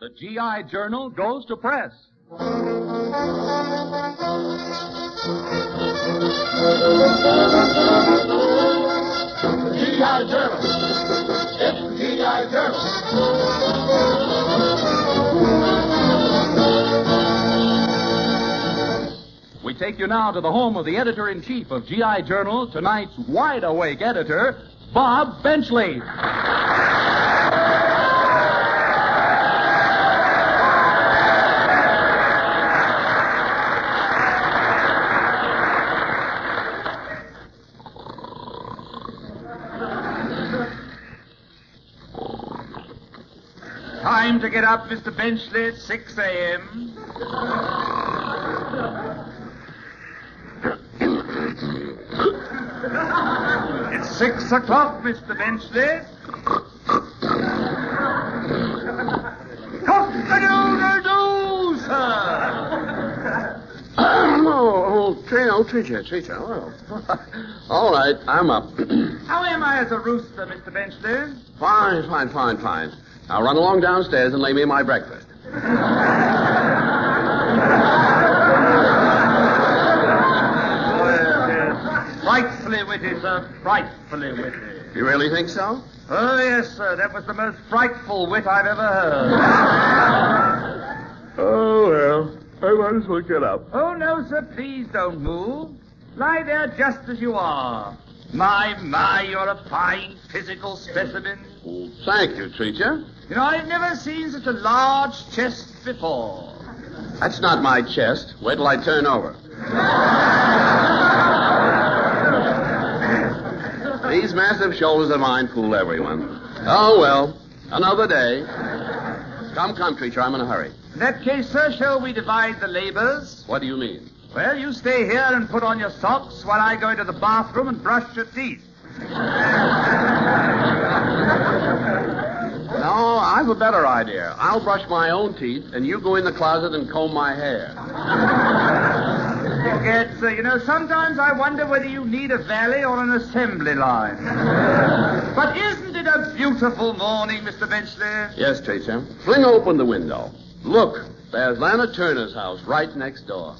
The GI Journal goes to press. GI Journal. It's the GI Journal. We take you now to the home of the editor in chief of GI Journal, tonight's wide awake editor, Bob Benchley. Time to get up, Mr. Benchley, at 6 a.m. it's 6 o'clock, Mr. Benchley. Cock-a-doodle-doo, sir. oh, oh, Tree, Treacher, Treacher. All right, I'm up. How am I as a rooster, Mr. Benchley? fine, fine, fine, fine. Now run along downstairs and lay me my breakfast. Frightfully witty, sir. Frightfully witty. You really think so? Oh, yes, sir. That was the most frightful wit I've ever heard. Oh, well. I might as well get up. Oh, no, sir. Please don't move. Lie there just as you are. My, my, you're a fine physical specimen. Well, thank you, Treacher. You know, I've never seen such a large chest before. That's not my chest. Wait till I turn over. These massive shoulders of mine fool everyone. Oh, well. Another day. Come, come, Treacher. I'm in a hurry. In that case, sir, shall we divide the labors? What do you mean? Well, you stay here and put on your socks while I go into the bathroom and brush your teeth. Oh, no, I've a better idea. I'll brush my own teeth, and you go in the closet and comb my hair. Forget, sir. You know, sometimes I wonder whether you need a valley or an assembly line. but isn't it a beautiful morning, Mr. Benchley? Yes, Treacher. Fling open the window. Look, there's Lana Turner's house right next door.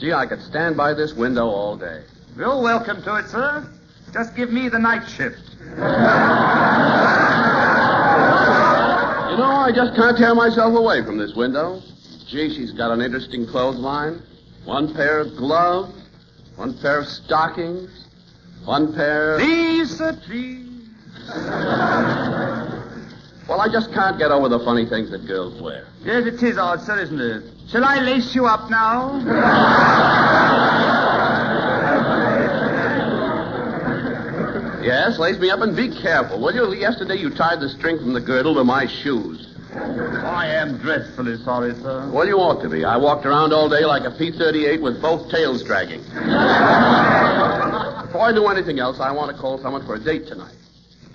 Gee, I could stand by this window all day. You're welcome to it, sir. Just give me the night shift. You know, I just can't tear myself away from this window. Gee, she's got an interesting clothesline. One pair of gloves, one pair of stockings, one pair. Sir, please. Well, I just can't get over the funny things that girls wear. Yes, it is odd, sir, isn't it? Shall I lace you up now? Yes, lace me up and be careful, will you? Yesterday you tied the string from the girdle to my shoes. I am dreadfully sorry, sir. Well, you ought to be. I walked around all day like a P-38 with both tails dragging. Before I do anything else, I want to call someone for a date tonight.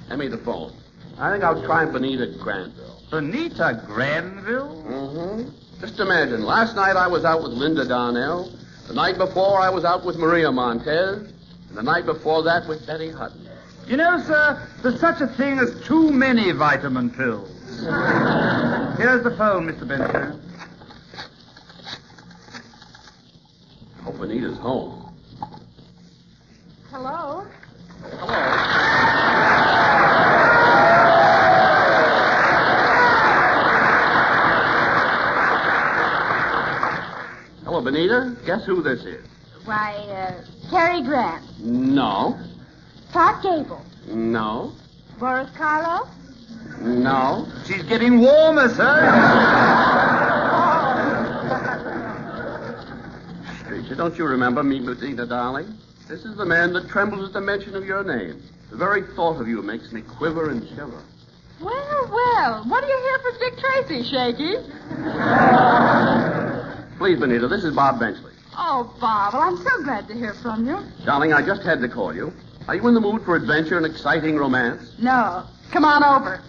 Hand me the phone. I think I'll try Bonita Granville. Bonita Granville? Mm-hmm. Just imagine. Last night I was out with Linda Darnell. The night before I was out with Maria Montez. And the night before that with Betty Hutton. You know, sir, there's such a thing as too many vitamin pills. Here's the phone, Mr. Benson. Hope Bonita's home. Hello? Hello, Hello, Bonita. Guess who this is? Why, uh, Cary Grant. No. Clark Gable. No. Boris Karloff. No. She's getting warmer, sir. Stranger, don't you remember me, Bonita, darling? This is the man that trembles at the mention of your name. The very thought of you makes me quiver and shiver. Well, well. What do you hear from Dick Tracy, Shaky? Please, Bonita, this is Bob Benchley. Oh, Bob, well, I'm so glad to hear from you. Darling, I just had to call you. Are you in the mood for adventure and exciting romance? No. Come on over.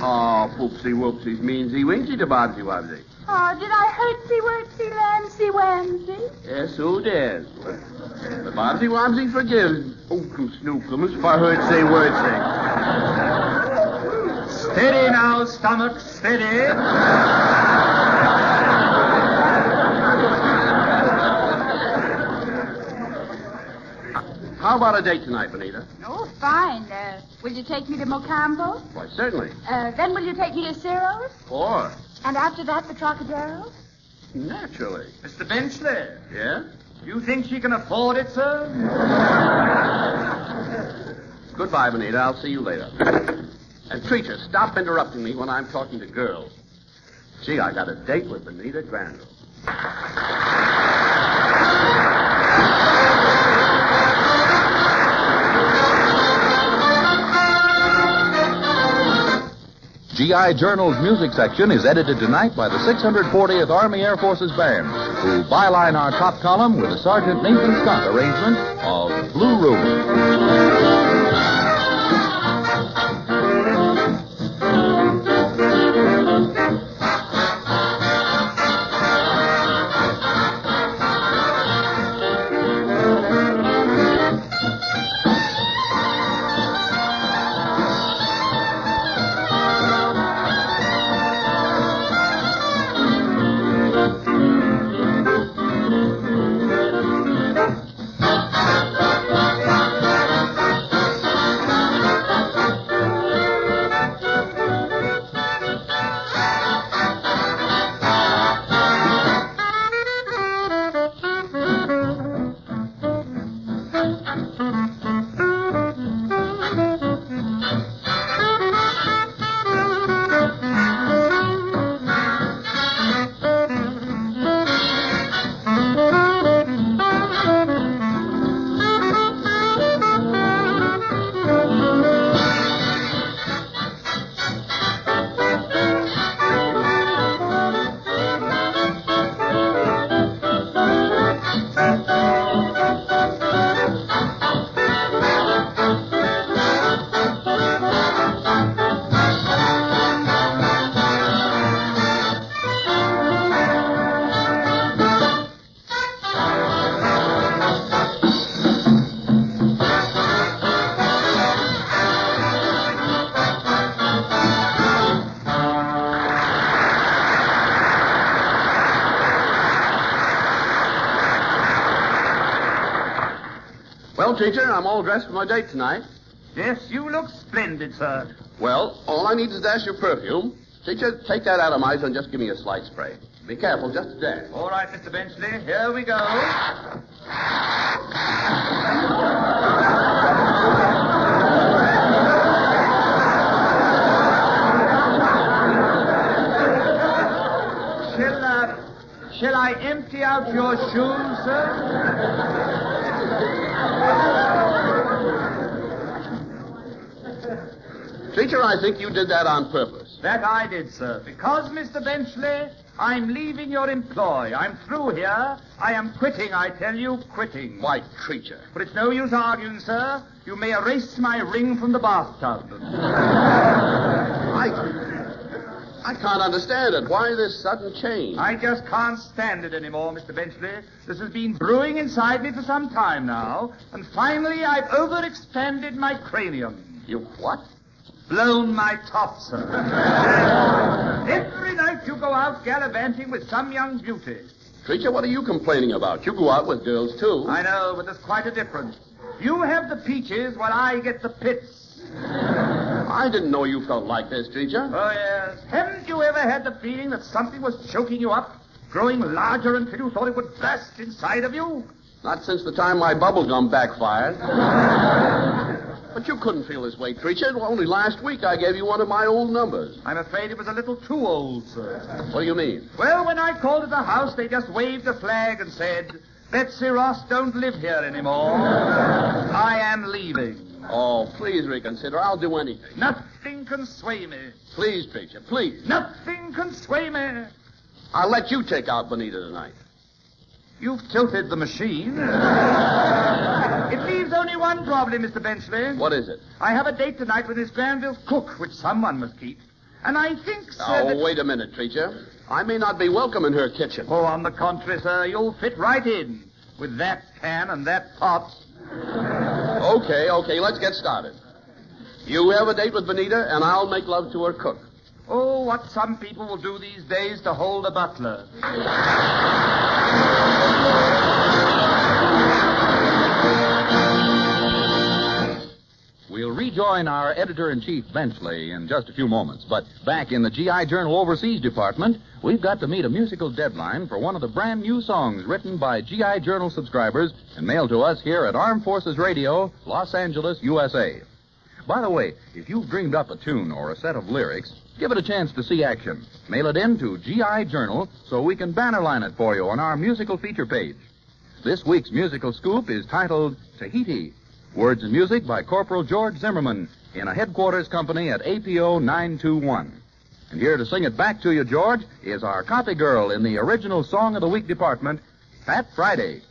Oh, poopsie whoopsies, meansy winsy to Bobsy Wobsy. Oh, did I hurtsy wurtsy lansy wansy? Yes, who did? But Bobsy Wobsy forgives Ookums Snookums for hurtsy wurtsy. Steady now, stomach, steady. How about a date tonight, Bonita? Oh, fine. Uh, will you take me to Mocambo? Why, certainly. Uh, then will you take me to Ciro's? Or, And after that, the Trocadero? naturally. Mr. Benchley, Yeah? you think she can afford it, sir? Goodbye, Bonita. I'll see you later. And Treacher, stop interrupting me when I'm talking to girls. Gee, I got a date with Bonita Granville. GI Journal's music section is edited tonight by the 640th Army Air Forces Band, who byline our top column with a Sergeant Nathan Scott arrangement of Blue Room. Teacher, I'm all dressed for my date tonight. Yes, you look splendid, sir. Well, all I need is a dash of perfume. Treacher, take that atomizer and just give me a slight spray. Be careful, just a dash. All right, Mr. Benchley, here we go. Shall, uh, shall I empty out your shoes, sir? Treacher, I think you did that on purpose. That I did, sir. Because, Mr. Benchley, I'm leaving your employ. I'm through here. I am quitting, I tell you, quitting. Why, Treacher. But it's no use arguing, sir. You may erase my ring from the bathtub. I, I can't understand it. Why this sudden change? I just can't stand it anymore, Mr. Benchley. This has been brewing inside me for some time now, and finally I've overexpanded my cranium. You what? Blown my top, sir. Every night you go out gallivanting with some young beauty. Treacher, what are you complaining about? You go out with girls, too. I know, but there's quite a difference. You have the peaches while I get the pits. I didn't know you felt like this, Treacher. Oh, yes. Haven't you ever had the feeling that something was choking you up, growing larger until you thought it would burst inside of you? Not since the time my bubble gum backfired. but you couldn't feel this way, Treacher. Only last week I gave you one of my old numbers. I'm afraid it was a little too old, sir. What do you mean? Well, when I called at the house, they just waved a flag and said, Betsy Ross don't live here anymore. I am leaving. Oh, please reconsider. I'll do anything. Nothing can sway me. Please, Treacher, please. Nothing can sway me. I'll let you take out Bonita tonight. You've tilted the machine. it leaves only one problem, Mr. Benchley. What is it? I have a date tonight with Miss Granville's cook, which someone must keep. And I think, sir. Oh, that- wait a minute, Treacher. I may not be welcome in her kitchen. Oh, on the contrary, sir, you'll fit right in with that pan and that pot. Okay, okay, let's get started. You have a date with Bonita, and I'll make love to her cook. Oh, what some people will do these days to hold a butler. We'll rejoin our editor in chief, Benchley, in just a few moments. But back in the GI Journal Overseas Department, we've got to meet a musical deadline for one of the brand new songs written by GI Journal subscribers and mailed to us here at Armed Forces Radio, Los Angeles, USA. By the way, if you've dreamed up a tune or a set of lyrics, give it a chance to see action. Mail it in to GI Journal so we can bannerline it for you on our musical feature page. This week's musical scoop is titled Tahiti. Words and music by Corporal George Zimmerman in a headquarters company at APO 921. And here to sing it back to you, George, is our copy girl in the original Song of the Week department, Pat Friday.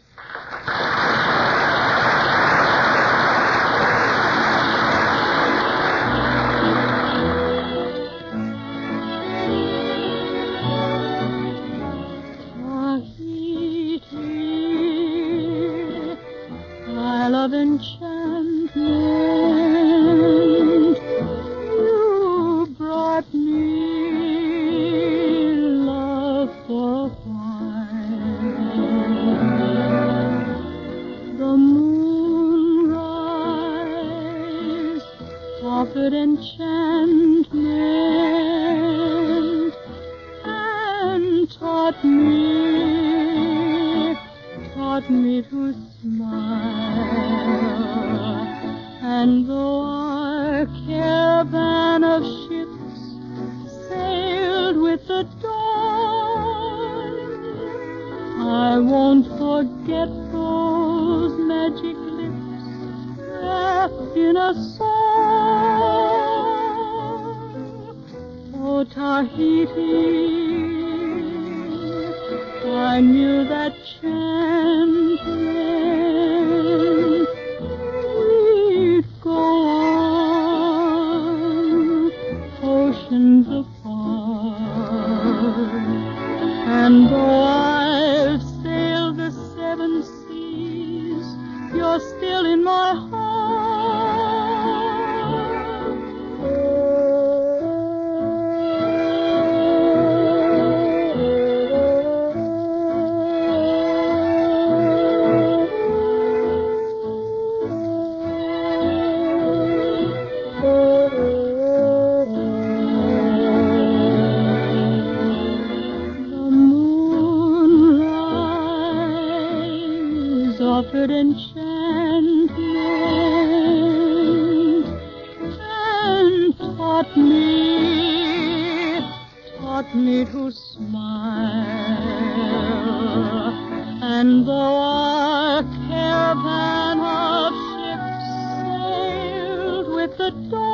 Caravan of ships sailed with the dawn,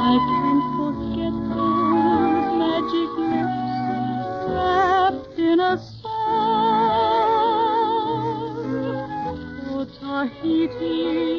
I can't forget those magic lips wrapped in a song. Oh, Tahiti,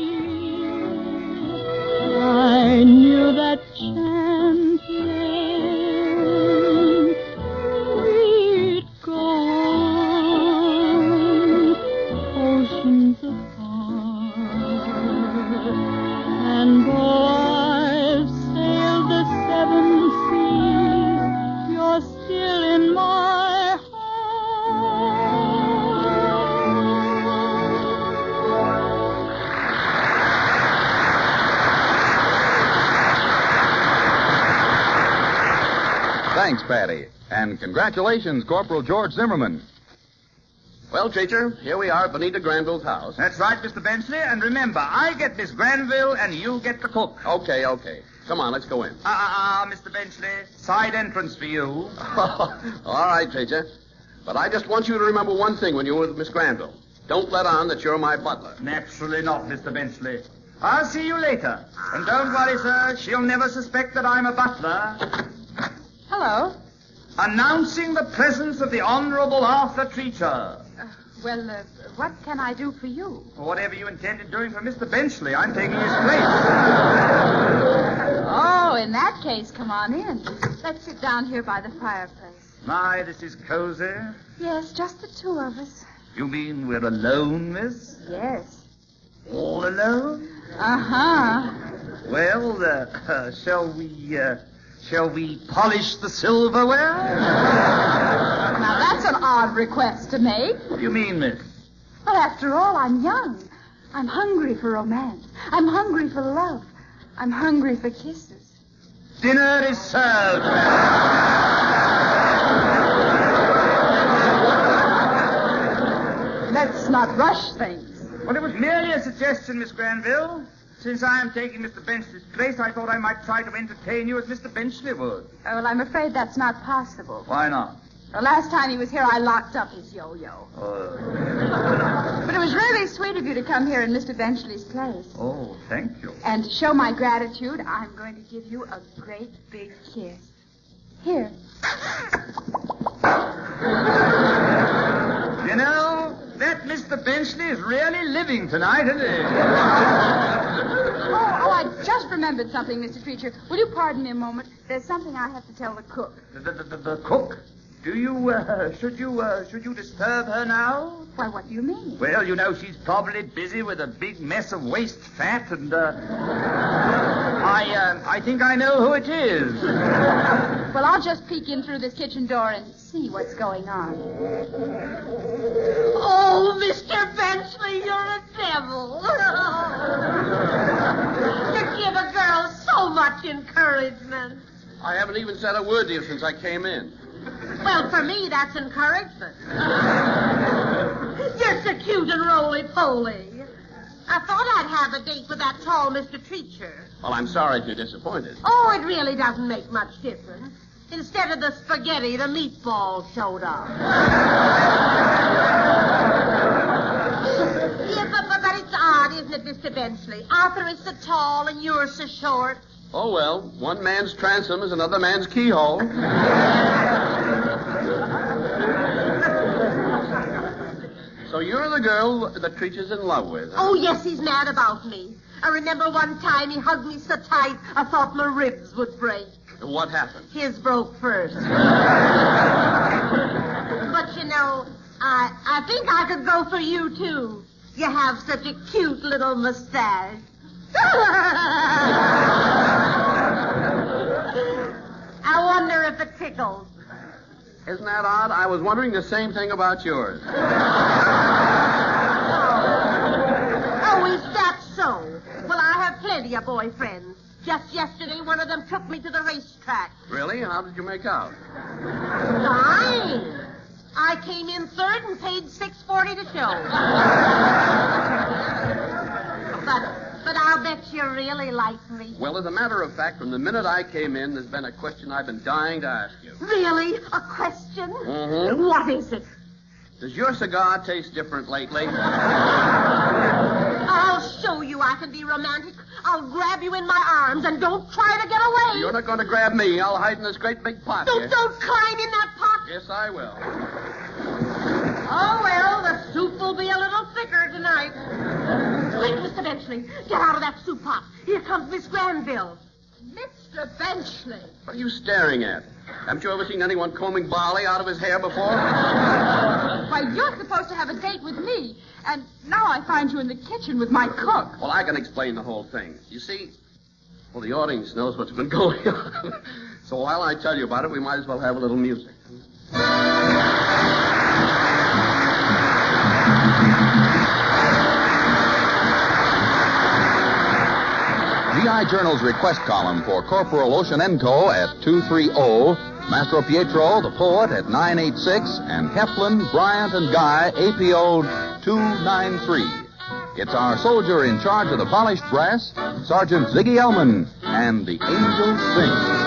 And congratulations, Corporal George Zimmerman. Well, Treacher, here we are at Bonita Granville's house. That's right, Mr. Benchley. And remember, I get Miss Granville and you get the cook. Okay, okay. Come on, let's go in. Ah, ah, ah, Mr. Benchley. Side entrance for you. All right, Treacher. But I just want you to remember one thing when you're with Miss Granville. Don't let on that you're my butler. Naturally not, Mr. Benchley. I'll see you later. And don't worry, sir. She'll never suspect that I'm a butler. Hello. Announcing the presence of the Honorable Arthur Treacher. Well, uh, what can I do for you? Whatever you intended doing for Mr. Benchley, I'm taking his place. Oh, in that case, come on in. Let's sit down here by the fireplace. My, this is cozy. Yes, just the two of us. You mean we're alone, miss? Yes. All alone? Uh-huh. Well, uh, uh, shall we, uh, shall we polish the silverware? Now, that's an odd request to make. what do you mean, miss? Well, after all, I'm young. I'm hungry for romance. I'm hungry for love. I'm hungry for kisses. Dinner is served. Let's not rush things. Well, it was merely a suggestion, Miss Granville. Since I am taking Mr. Benchley's place, I thought I might try to entertain you as Mr. Benchley would. Oh, well, I'm afraid that's not possible. Why not? The last time he was here, I locked up his yo-yo. Uh, But it was really sweet of you to come here in Mr. Benchley's place. oh, thank you. And to show my gratitude, I'm going to give you a great big kiss. Here. You know, that Mr. Benchley is really living tonight, isn't he? Oh, oh, I just remembered something, Mr. Treacher. Will you pardon me a moment? There's something I have to tell the cook. The, the, the, the cook. Do you, uh, should you, uh, should you disturb her now? Why, what do you mean? Well, you know, she's probably busy with a big mess of waste fat, and, uh, I, uh, I think I know who it is. Well, I'll just peek in through this kitchen door and see what's going on. Oh, Mr. Benchley, you're a devil. you give a girl so much encouragement. I haven't even said a word to you since I came in. Well, for me, that's encouragement. You're so cute and roly-poly. I thought I'd have a date with that tall Mr. Treacher. Well, I'm sorry if you're disappointed. Oh, it really doesn't make much difference. Instead of the spaghetti, the meatballs showed up. yeah, but, but, but it's odd, isn't it, Mr. Benchley? Arthur is so tall and you're so short. Oh, well, one man's transom is another man's keyhole. so you're the girl that Treacher's in love with. huh? Oh, yes, he's mad about me. I remember one time he hugged me so tight I thought my ribs would break. What happened? His broke first. but you know, I I think I could go for you too. You have such a cute little mustache. I wonder if it tickles. Isn't that odd? I was wondering the same thing about yours. Oh, oh, is that so? Well, I have plenty of boyfriends. Just yesterday, one of them took me to the racetrack. Really? How did you make out? Fine. I came in third and paid six forty to show. but but I'll bet you really like me. Well, as a matter of fact, from the minute I came in, there's been a question I've been dying to ask you. Really? A question? Mhm. What is it? Does your cigar taste different lately? I'll show you I can be romantic. I'll grab you in my arms and don't try to get away. You're not going to grab me. I'll hide in this great big pot Don't here. don't climb in that pot. Yes, I will. Oh well, the soup will be a little thicker tonight. Quick, Mr. Benchley, get out of that soup pot. Here comes Miss Granville. Mr. Benchley. What are you staring at? Haven't you ever seen anyone combing barley out of his hair before? Why, you're supposed to have a date with me, and now I find you in the kitchen with my cook. Well, I can explain the whole thing. You see, well, the audience knows what's been going on. so while I tell you about it, we might as well have a little music. GI Journal's request column for Corporal Oceanenko at 230, Mastro Pietro, the poet, at 986, and Heflin, Bryant, and Guy, APO 293. It's our soldier in charge of the polished brass, Sergeant Ziggy Elman, and the angels sing.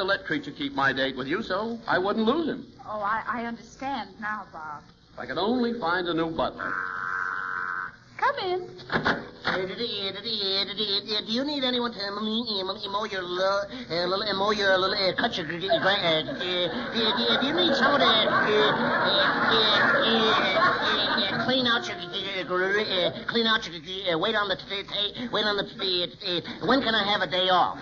To let Treacher keep my date with you so I wouldn't lose him. Oh, I, I understand now, Bob. If I could only find a new butler. Come in. Do you need anyone to mow your little, uh, mow your little, uh, cut your, uh, uh, do you need someone to uh, clean out your, uh, clean out your, uh, wait on the, wait on the, uh, when can I have a day off?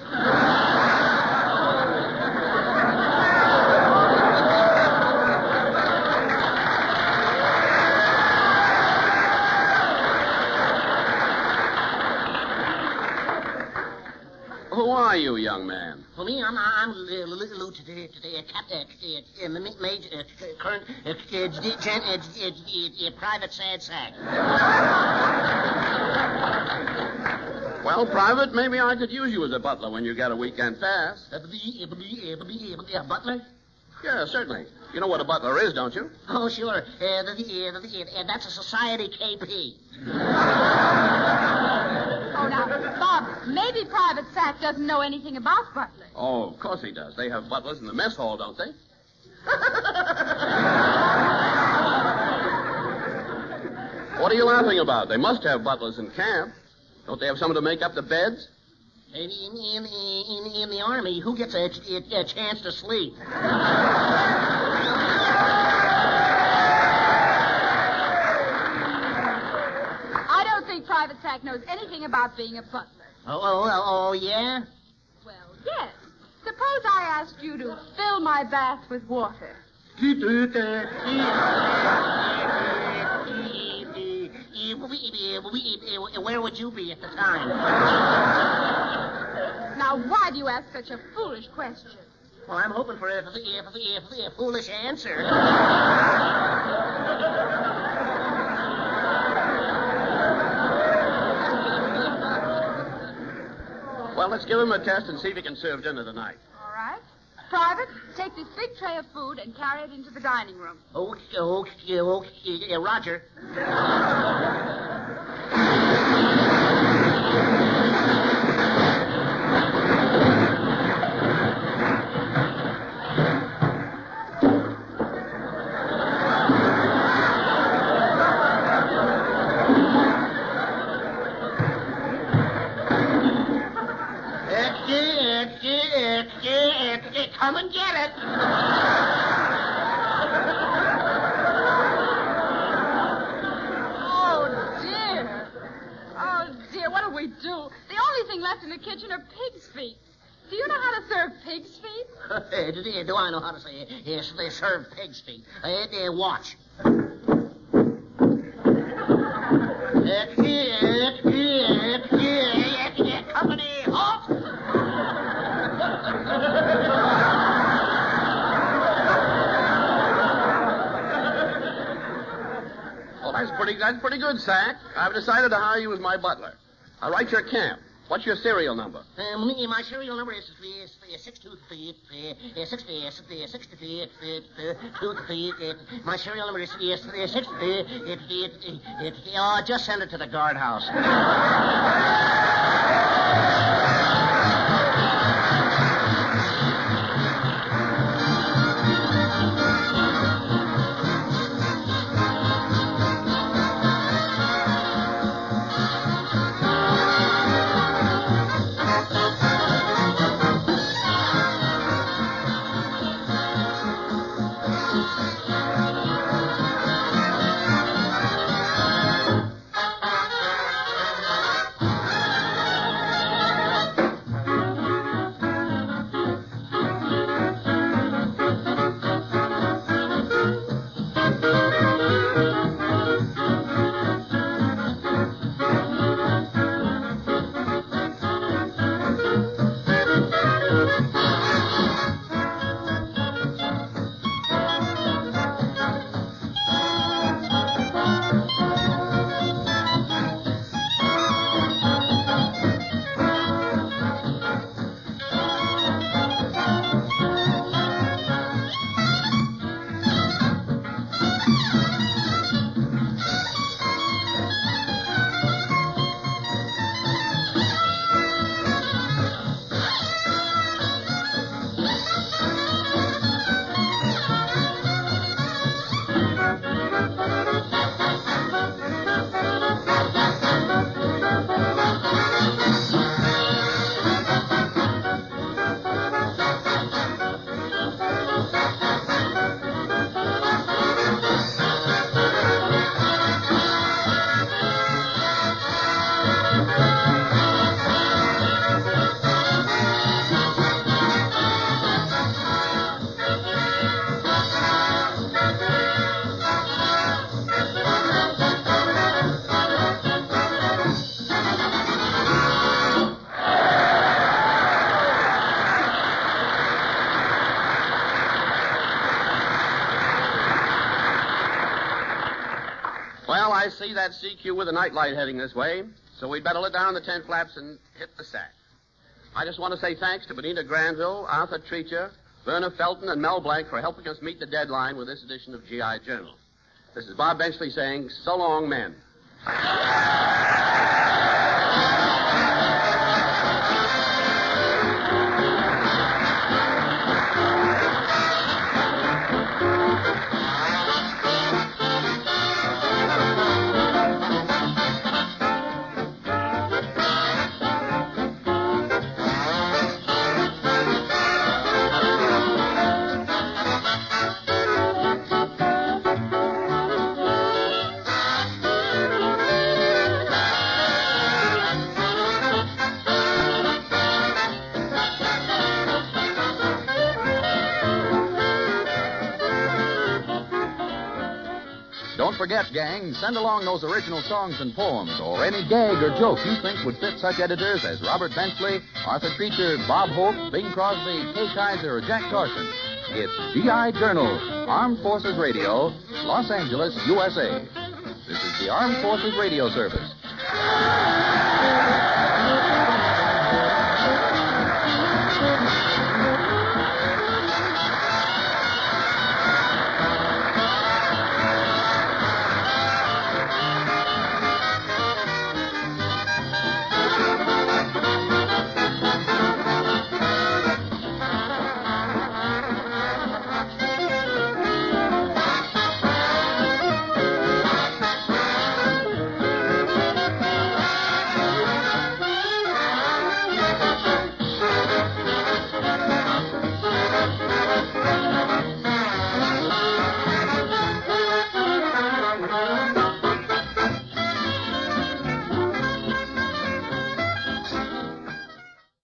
Who are you, young man? For me, I'm I'm Lieutenant uh, uh, uh, Major Current it's a Private Sad Sack. Well, Private, maybe I could use you as a butler when you get a weekend pass. A butler? Yeah, certainly. You know what a butler is, don't you? Oh, sure. Uh, the, the, the, that's a society KP. Now, Bob, maybe Private Sack doesn't know anything about butlers. Oh, of course he does. They have butlers in the mess hall, don't they? what are you laughing about? They must have butlers in camp. Don't they have someone to make up the beds? In, in, in, in the army, who gets a, a, a chance to sleep? I don't think Private Sack knows anything about being a butler. Oh, oh, oh, oh yeah? Well, yes. Suppose I asked you to fill my bath with water. Where would you be at the time? Now, why do you ask such a foolish question? Well, I'm hoping for a, a, a, a foolish answer. Well, let's give him a test and see if he can serve dinner tonight. All right. Private, take this big tray of food and carry it into the dining room. Okay, okay, okay. Roger. Come and get it. Oh, dear. Oh, dear, what do we do? The only thing left in the kitchen are pig's feet. Do you know how to serve pig's feet? do, do I know how to say it? Yes, they serve pig's feet. Uh, watch. Company, halt! Well, that's pretty, that's pretty good, Sack. I've decided to hire you as my butler. I'll write your camp. What's your serial number? Um, my serial number is six two three six six uh, six three two three. My serial number is six. Oh, just send it to the guardhouse. that CQ with a nightlight heading this way, so we'd better let down the tent flaps and hit the sack. I just want to say thanks to Bonita Granville, Arthur Treacher, Verna Felton, and Mel Blanc for helping us meet the deadline with this edition of GI Journal. This is Bob Benchley saying, so long, men. Gang, send along those original songs and poems or any gag or joke you think would fit such editors as Robert Benchley, Arthur Treacher, Bob Hope, Bing Crosby, Kay Kyser, or Jack Carson. It's GI Journal, Armed Forces Radio, Los Angeles, USA. This is the Armed Forces Radio Service.